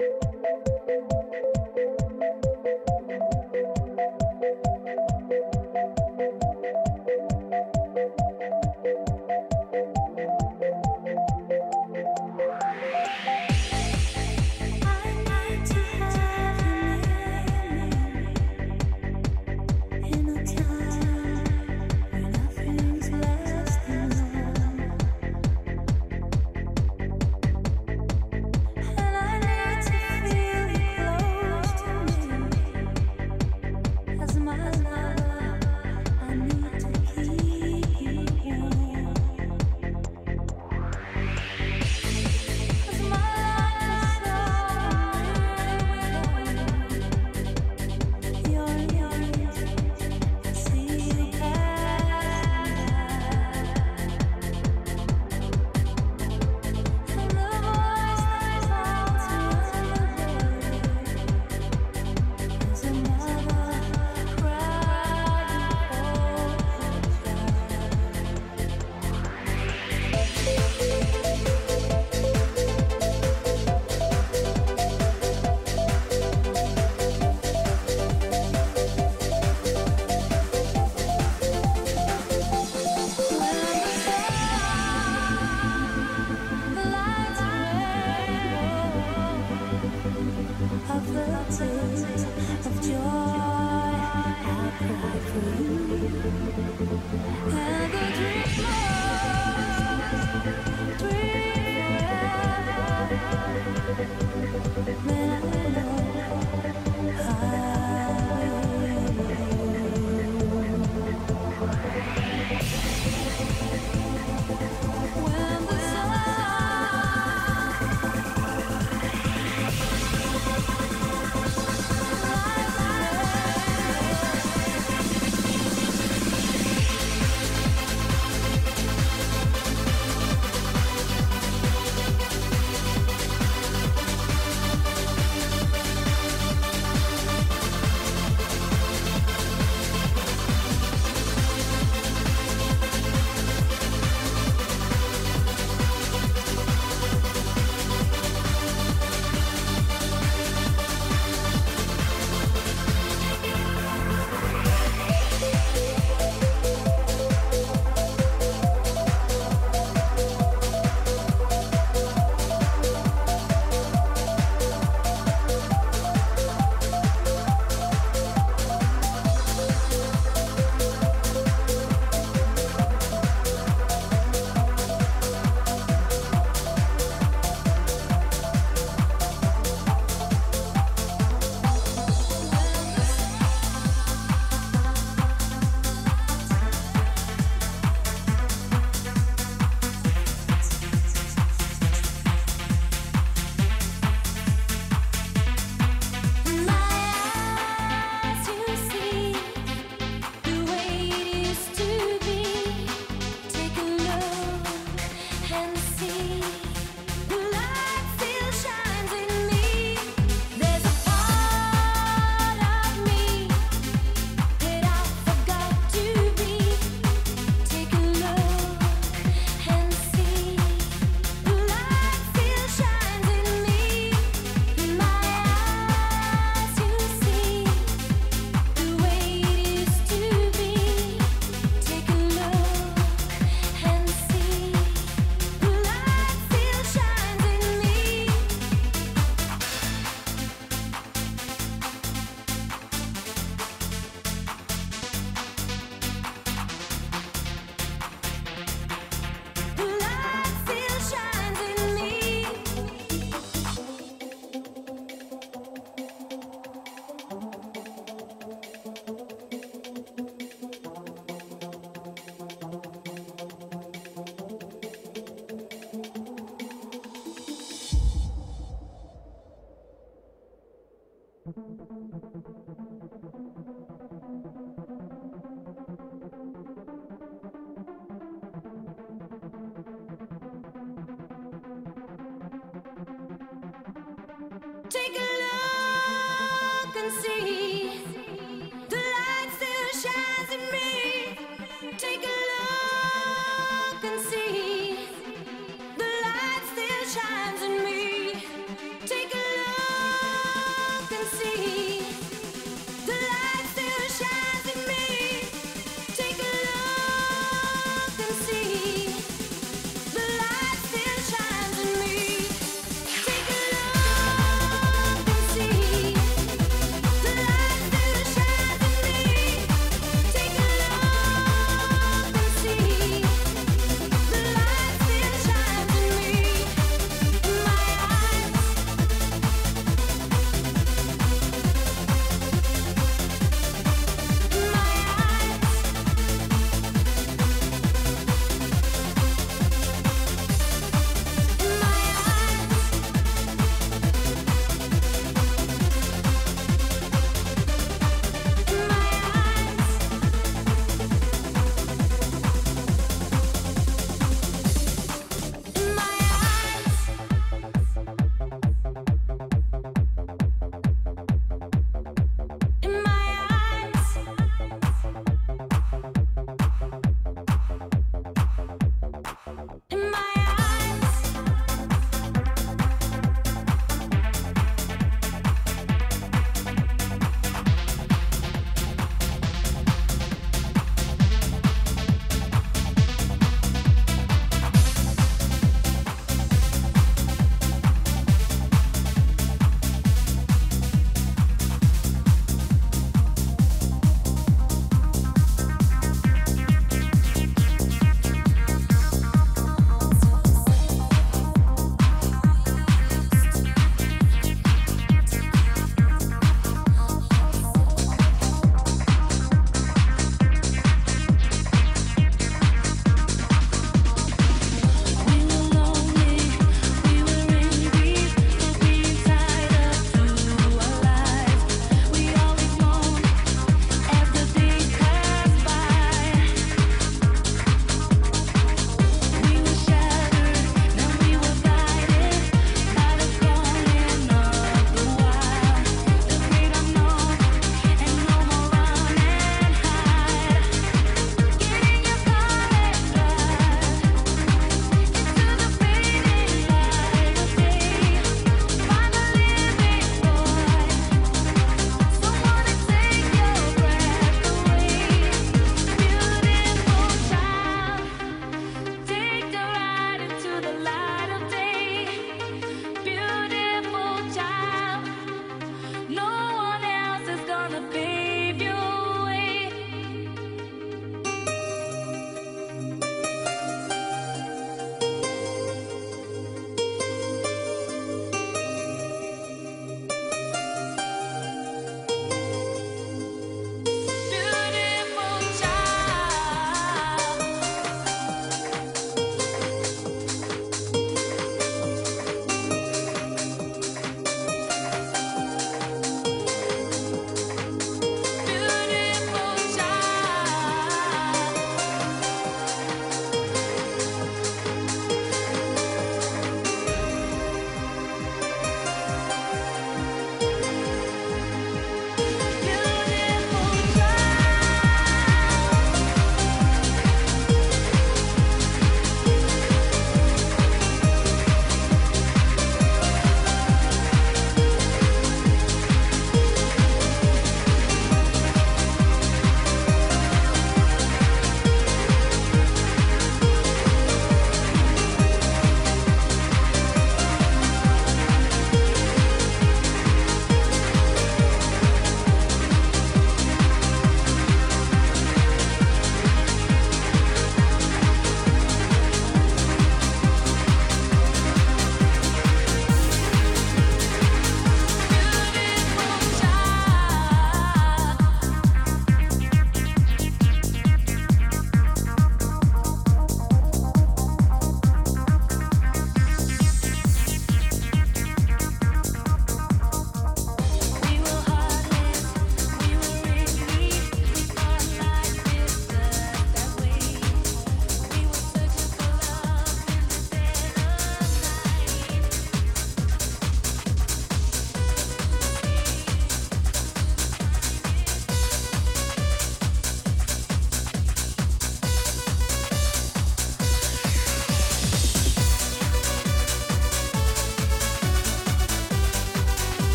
And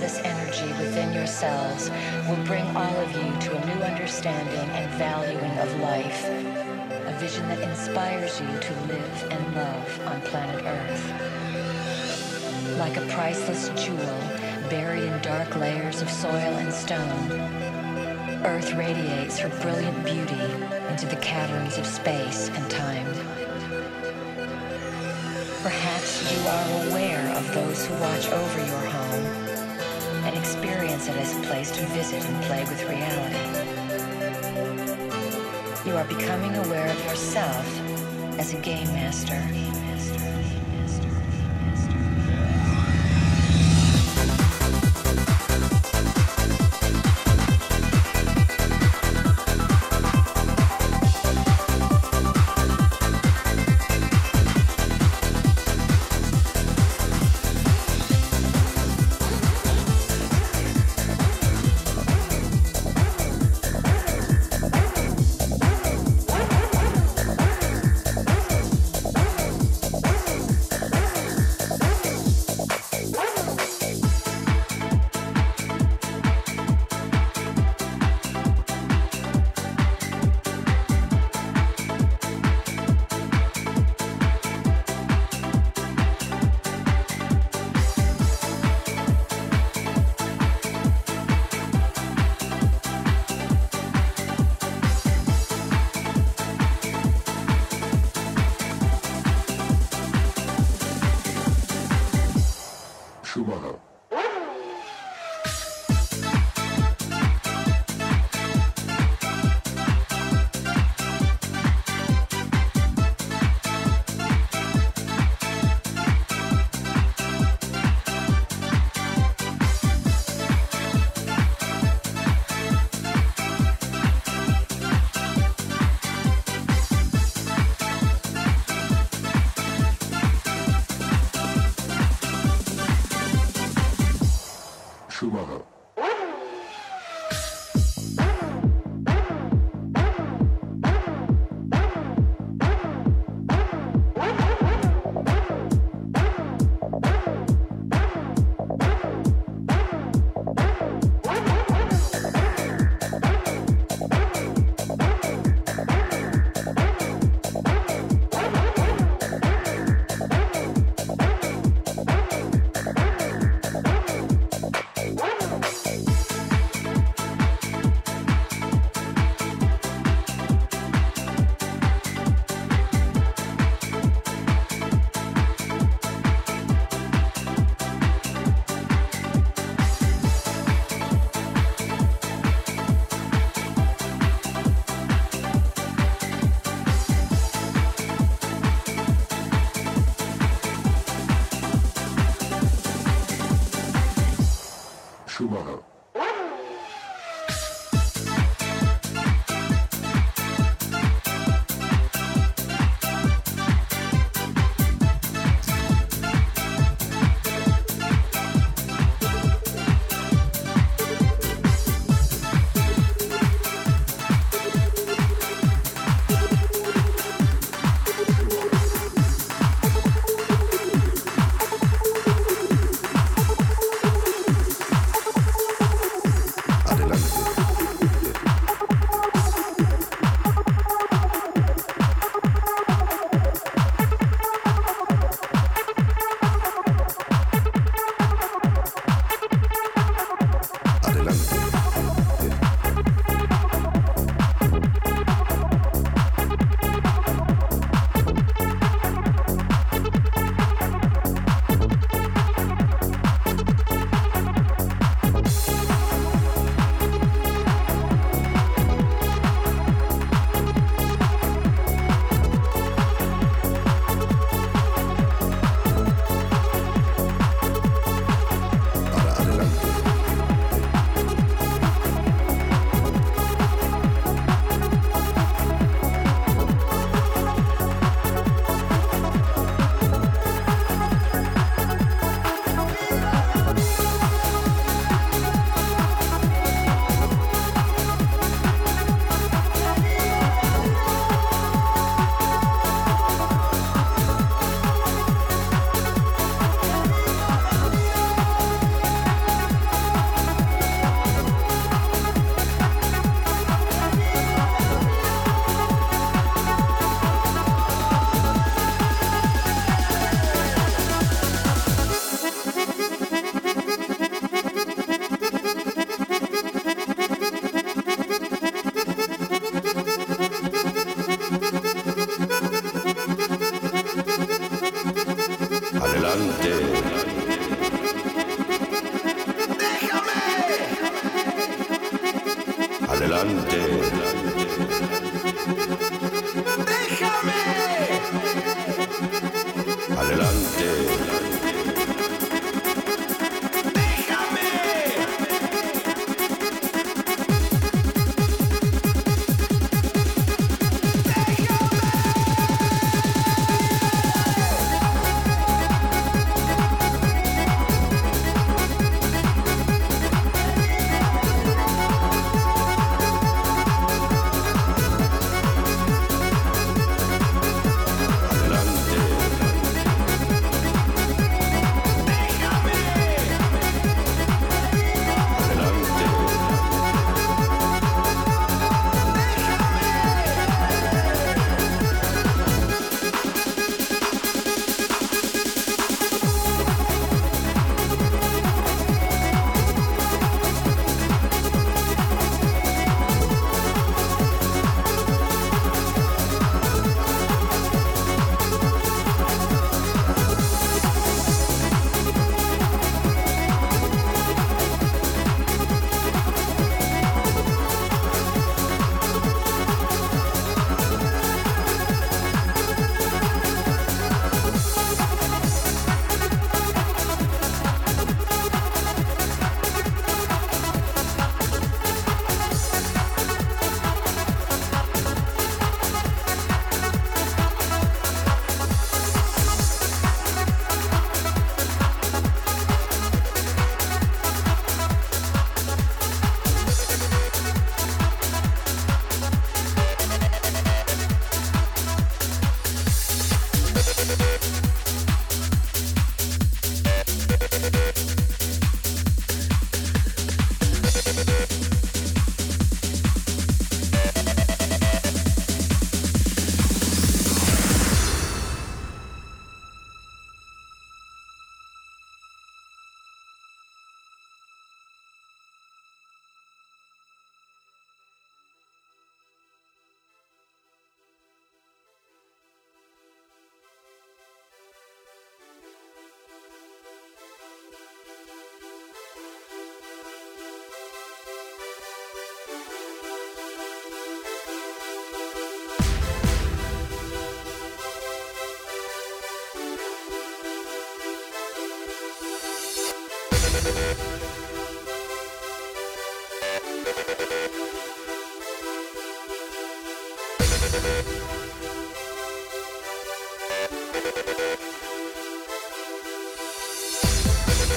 goddess energy within yourselves will bring all of you to a new understanding and valuing of life. A vision that inspires you to live and love on planet Earth. Like a priceless jewel buried in dark layers of soil and stone, Earth radiates her brilliant beauty into the caverns of space and time. Perhaps you are aware of those who watch over your home experience it as a place to visit and play with reality. You are becoming aware of yourself as a game master.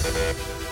Thank